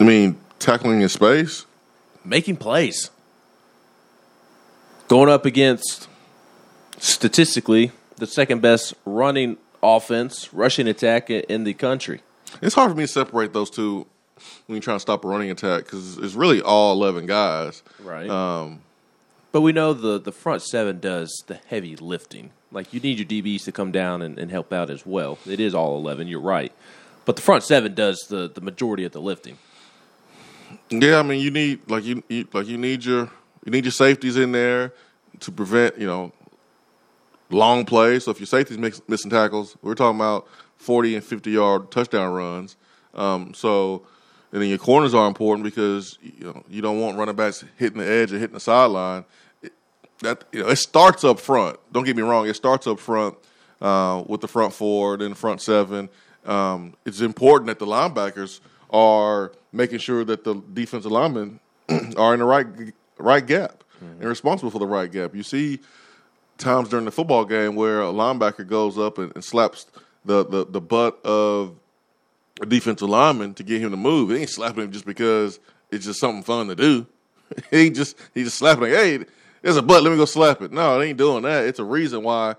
I mean, tackling in space. making plays. Going up against statistically the second best running offense, rushing attack in the country. It's hard for me to separate those two when you're trying to stop a running attack because it's really all 11 guys. Right. Um, But we know the, the front seven does the heavy lifting. Like you need your DBs to come down and, and help out as well. It is all eleven, you're right. But the front seven does the, the majority of the lifting. yeah, I mean, you need like you, you like you need your you need your safeties in there to prevent you know long plays. So if your safeties mix, missing tackles, we're talking about 40 and 50 yard touchdown runs. Um, so and then your corners are important because you know you don't want running backs hitting the edge or hitting the sideline. That you know it starts up front. Don't get me wrong, it starts up front uh, with the front four, then the front seven. Um, it's important that the linebackers are making sure that the defensive linemen are in the right right gap and responsible for the right gap. You see times during the football game where a linebacker goes up and, and slaps the, the, the butt of a defensive lineman to get him to move. He ain't slapping him just because it's just something fun to do. he just he just slapping like, hey, there's a butt, let me go slap it. No, it ain't doing that. It's a reason why,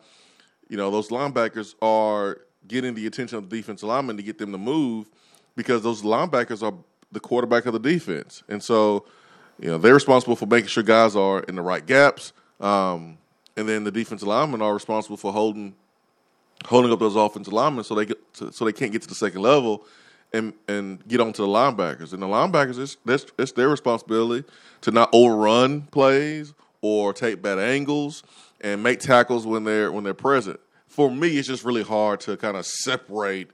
you know, those linebackers are getting the attention of the defensive lineman to get them to move because those linebackers are the quarterback of the defense. And so, you know, they're responsible for making sure guys are in the right gaps. Um, and then the defensive linemen are responsible for holding holding up those offensive linemen so they get to, so they can't get to the second level and and get onto the linebackers. And the linebackers, it's, that's it's their responsibility to not overrun plays or take bad angles and make tackles when they're when they're present. For me, it's just really hard to kind of separate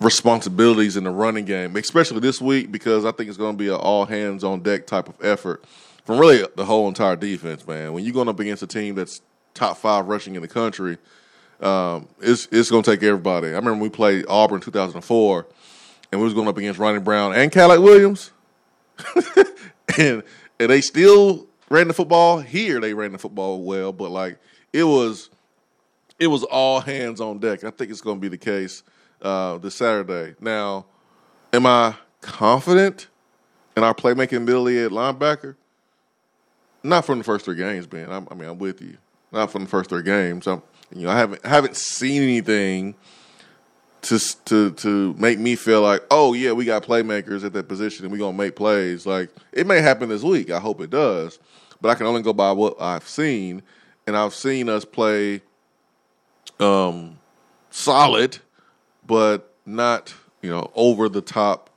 responsibilities in the running game, especially this week because I think it's going to be an all hands on deck type of effort from really the whole entire defense, man. When you're going up against a team that's top five rushing in the country, um, it's it's going to take everybody. I remember we played Auburn 2004, and we was going up against Ronnie Brown and Cadillac Williams, and and they still ran the football. Here they ran the football well, but like it was it was all hands on deck. I think it's going to be the case uh, this Saturday. Now, am I confident in our playmaking ability at linebacker? Not from the first three games, Ben. I'm, I mean, I'm with you. Not from the first three games. I'm, you know, I haven't haven't seen anything to to to make me feel like, oh yeah, we got playmakers at that position and we're gonna make plays. Like it may happen this week. I hope it does, but I can only go by what I've seen, and I've seen us play um, solid, but not you know over the top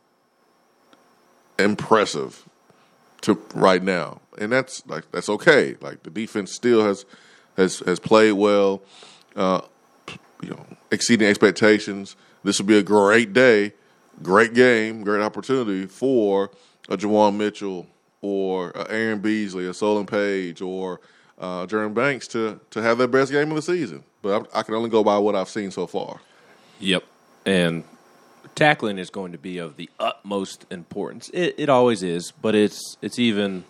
impressive to right now, and that's like that's okay. Like the defense still has has has played well, uh, you know, exceeding expectations. This will be a great day, great game, great opportunity for a Juwan Mitchell or Aaron Beasley, a Solon Page, or uh, Jeremy Banks to to have their best game of the season. But I, I can only go by what I've seen so far. Yep. And tackling is going to be of the utmost importance. It, it always is, but it's it's even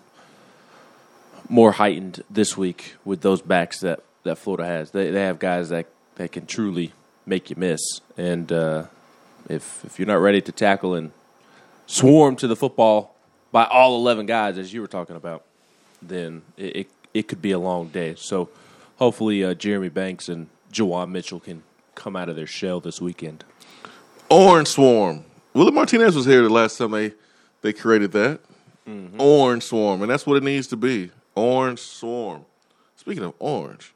more heightened this week with those backs that, that Florida has. They they have guys that, that can truly make you miss. And uh, if if you're not ready to tackle and swarm to the football by all eleven guys, as you were talking about, then it it, it could be a long day. So hopefully uh, Jeremy Banks and Juwan Mitchell can come out of their shell this weekend. Orange Swarm. Willie Martinez was here the last time they they created that. Orange Swarm, and that's what it needs to be. Orange Swarm. Speaking of orange,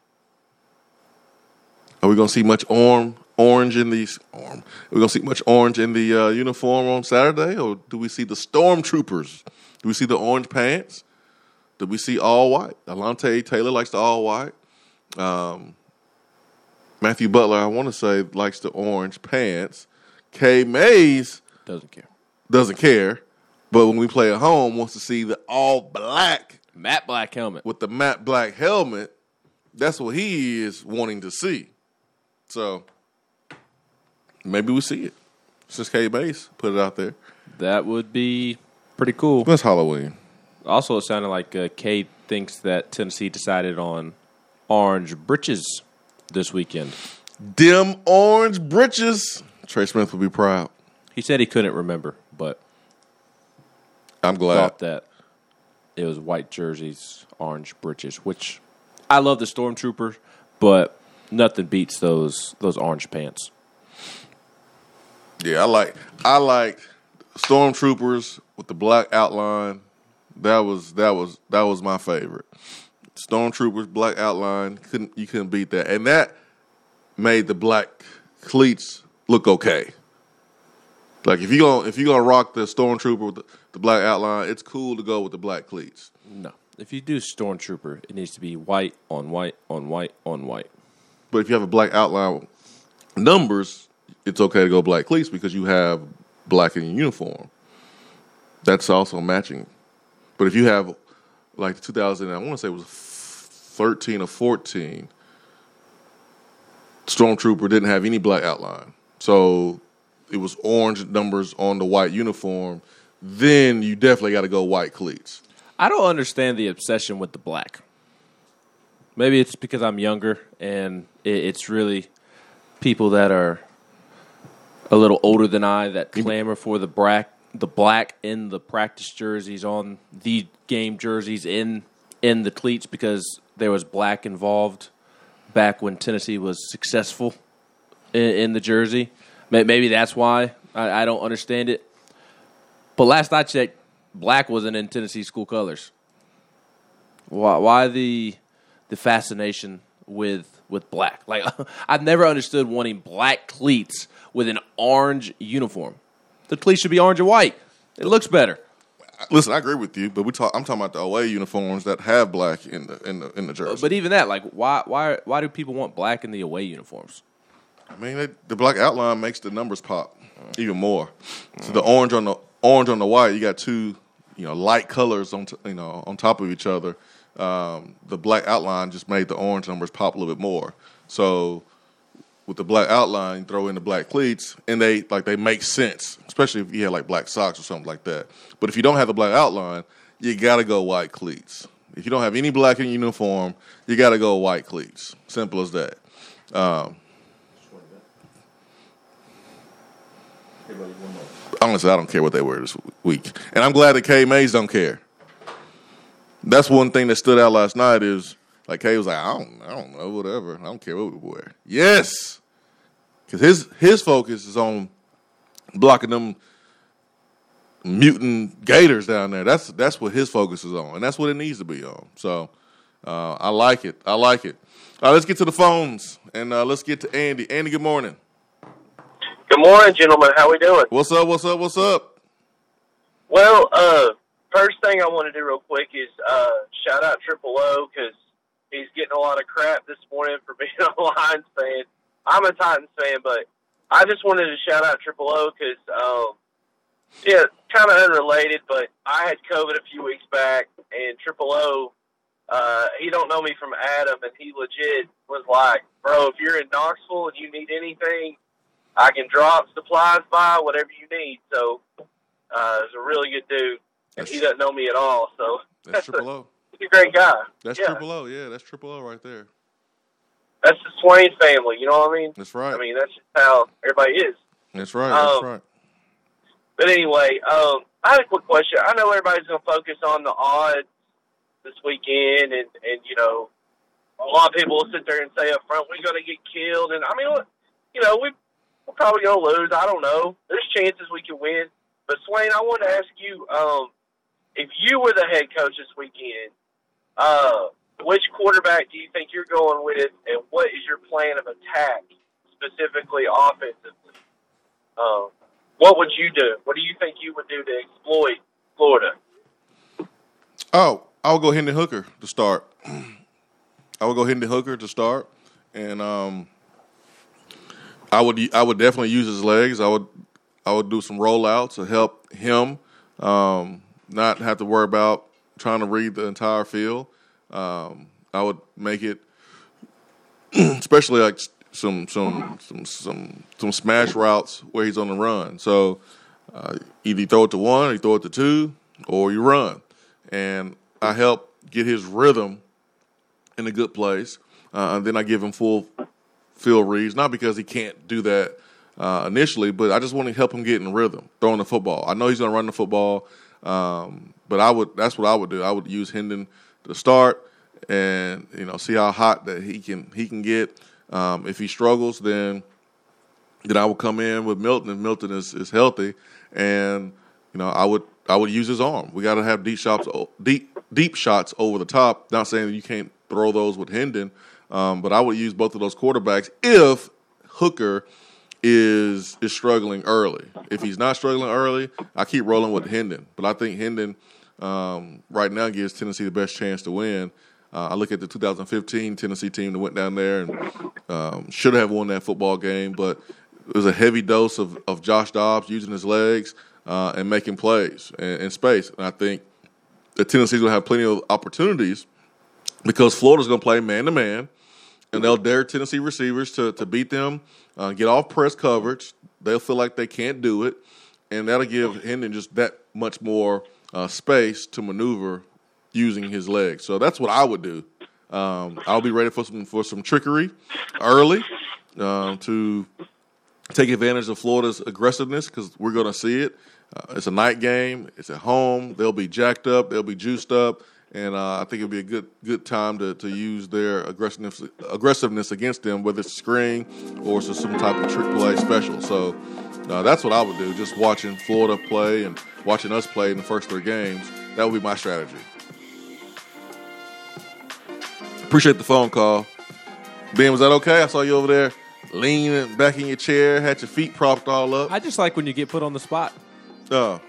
are we gonna see much orange orange in these? Orm, are we gonna see much orange in the uh, uniform on Saturday, or do we see the stormtroopers? Do we see the orange pants? Do we see all white? Alontae Taylor likes the all white. Um, Matthew Butler, I want to say, likes the orange pants. Cade Mays Doesn't care. doesn't care, but when we play at home, wants to see the all black matte Black helmet. with the matte black helmet. That's what he is wanting to see. So maybe we see it. Since Cade Mays put it out there. That would be pretty cool. That's Halloween. Also, it sounded like uh, Cade thinks that Tennessee decided on orange breeches this weekend. Dim orange britches. Trey Smith would be proud. He said he couldn't remember, but I'm glad. thought that it was white jerseys, orange breeches, which I love the stormtroopers, but nothing beats those those orange pants. Yeah, I like I like stormtroopers with the black outline. That was that was that was my favorite. Stormtroopers black outline couldn't you couldn't beat that, and that made the black cleats look okay. Like if you gonna if you gonna rock the stormtrooper with the, the black outline, it's cool to go with the black cleats. No, if you do stormtrooper, it needs to be white on white on white on white. But if you have a black outline numbers, it's okay to go black cleats because you have black in your uniform. That's also matching. But if you have like 2000, I want to say it was 13 or 14, Stormtrooper didn't have any black outline. So it was orange numbers on the white uniform. Then you definitely got to go white cleats. I don't understand the obsession with the black. Maybe it's because I'm younger and it's really people that are a little older than I that clamor for the black, the black in the practice jerseys on the game jerseys in in the cleats because there was black involved back when Tennessee was successful in, in the jersey. Maybe that's why I, I don't understand it. But last I checked, black wasn't in Tennessee school colors. Why, why the the fascination with with black. Like I've never understood wanting black cleats with an orange uniform. The cleats should be orange and white. It looks better. Listen, I agree with you, but we talk. I'm talking about the away uniforms that have black in the in the in the jersey. But even that, like, why why why do people want black in the away uniforms? I mean, they, the black outline makes the numbers pop even more. So the orange on the orange on the white, you got two, you know, light colors on t- you know on top of each other. Um, the black outline just made the orange numbers pop a little bit more. So with the black outline, you throw in the black cleats, and they like they make sense, especially if you have like black socks or something like that. But if you don't have the black outline, you got to go white cleats. If you don't have any black in your uniform, you got to go white cleats. Simple as that. Um, honestly, I don't care what they wear this week, and I'm glad that Cade Mays don't care. That's one thing that stood out last night is like Cade was like, I don't, I don't know, whatever. I don't care what we wear. Yes, because his his focus is on blocking them mutant gators down there. That's that's what his focus is on, and that's what it needs to be on. So uh, I like it. I like it. All right, let's get to the phones and uh, let's get to Andy. Andy, good morning. Good morning, gentlemen. How we doing? What's up? What's up? What's up? Well, uh, first thing I want to do real quick is uh, shout out Triple O because he's getting a lot of crap this morning for being a Lions fan. I'm a Titans fan, but I just wanted to shout out Triple O because, um, yeah, kind of unrelated, but I had COVID a few weeks back, and Triple O, uh, he don't know me from Adam, and he legit was like, bro, if you're in Knoxville and you need anything, I can drop supplies by, whatever you need. So, uh, he's a really good dude, and he doesn't know me at all. So That's Triple O. he's a great guy. That's yeah. Triple O. Yeah, that's Triple O right there. That's the Swain family. You know what I mean? That's right. I mean, that's just how everybody is. That's right. That's Um, right. But anyway, um, I had a quick question. I know everybody's going to focus on the odds this weekend, and and you know, a lot of people will sit there and say up front, "We're going to get killed," and I mean, you know, we we're probably going to lose. I don't know. There's chances we can win. But Swain, I want to ask you, um, if you were the head coach this weekend, uh, which quarterback do you think you're going with, and what is your plan of attack, specifically offensively? Um, what would you do? What do you think you would do to exploit Florida? Oh, I would go Hendon Hooker to start. I would go Hendon Hooker to start, and um, I would I would definitely use his legs. I would I would do some rollouts to help him um, not have to worry about trying to read the entire field. Um, I would make it, especially like some some some some some smash routes where he's on the run. So uh, either you throw it to one, or you throw it to two, or you run. And I help get his rhythm in a good place. Uh, and then I give him full field reads, not because he can't do that uh, initially, but I just want to help him get in rhythm throwing the football. I know he's going to run the football, um, but I would that's what I would do. I would use Hendon to start, and you know see how hot that he can he can get. Um, if he struggles, then then I would come in with Milton if Milton is, is healthy, and you know I would I would use his arm. We got to have deep shots deep deep shots over the top. Not saying you can't throw those with Hendon, um, but I would use both of those quarterbacks if Hooker is is struggling early. If he's not struggling early, I keep rolling with Hendon. But I think Hendon um, right now gives Tennessee the best chance to win. Uh, I look at the 2015 Tennessee team that went down there and um, should have won that football game, but it was a heavy dose of, of Josh Dobbs using his legs uh, and making plays in, in space. And I think that Tennessee's going to have plenty of opportunities because Florida's going to play man to man, and they'll dare Tennessee receivers to to beat them, uh, get off press coverage. They'll feel like they can't do it, and that'll give Hendon just that much more uh, space to maneuver using his legs. So that's what I would do. Um, I'll be ready for some for some trickery early um, to take advantage of Florida's aggressiveness because we're going to see it. Uh, it's a night game. It's at home. They'll be jacked up. They'll be juiced up, and uh, I think it'd be a good good time to, to use their aggressiveness aggressiveness against them, whether it's screen or some type of trick play special. So uh, that's what I would do. Just watching Florida play and watching us play in the first three games. That would be my strategy. Appreciate the phone call. Ben, was that okay? I saw you over there leaning back in your chair, had your feet propped all up. I just like when you get put on the spot. Oh.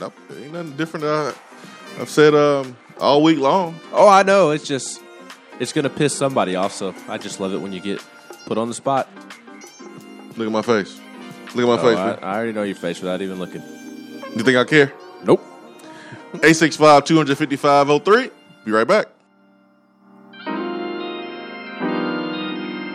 Nope, ain't nothing different. Uh, I've said um, all week long. Oh, I know. It's just it's gonna piss somebody off. So I just love it when you get put on the spot. Look at my face. Look at my Oh, face. I. I already know your face without even looking. You think I care? Nope. 865 255 03. Be right back.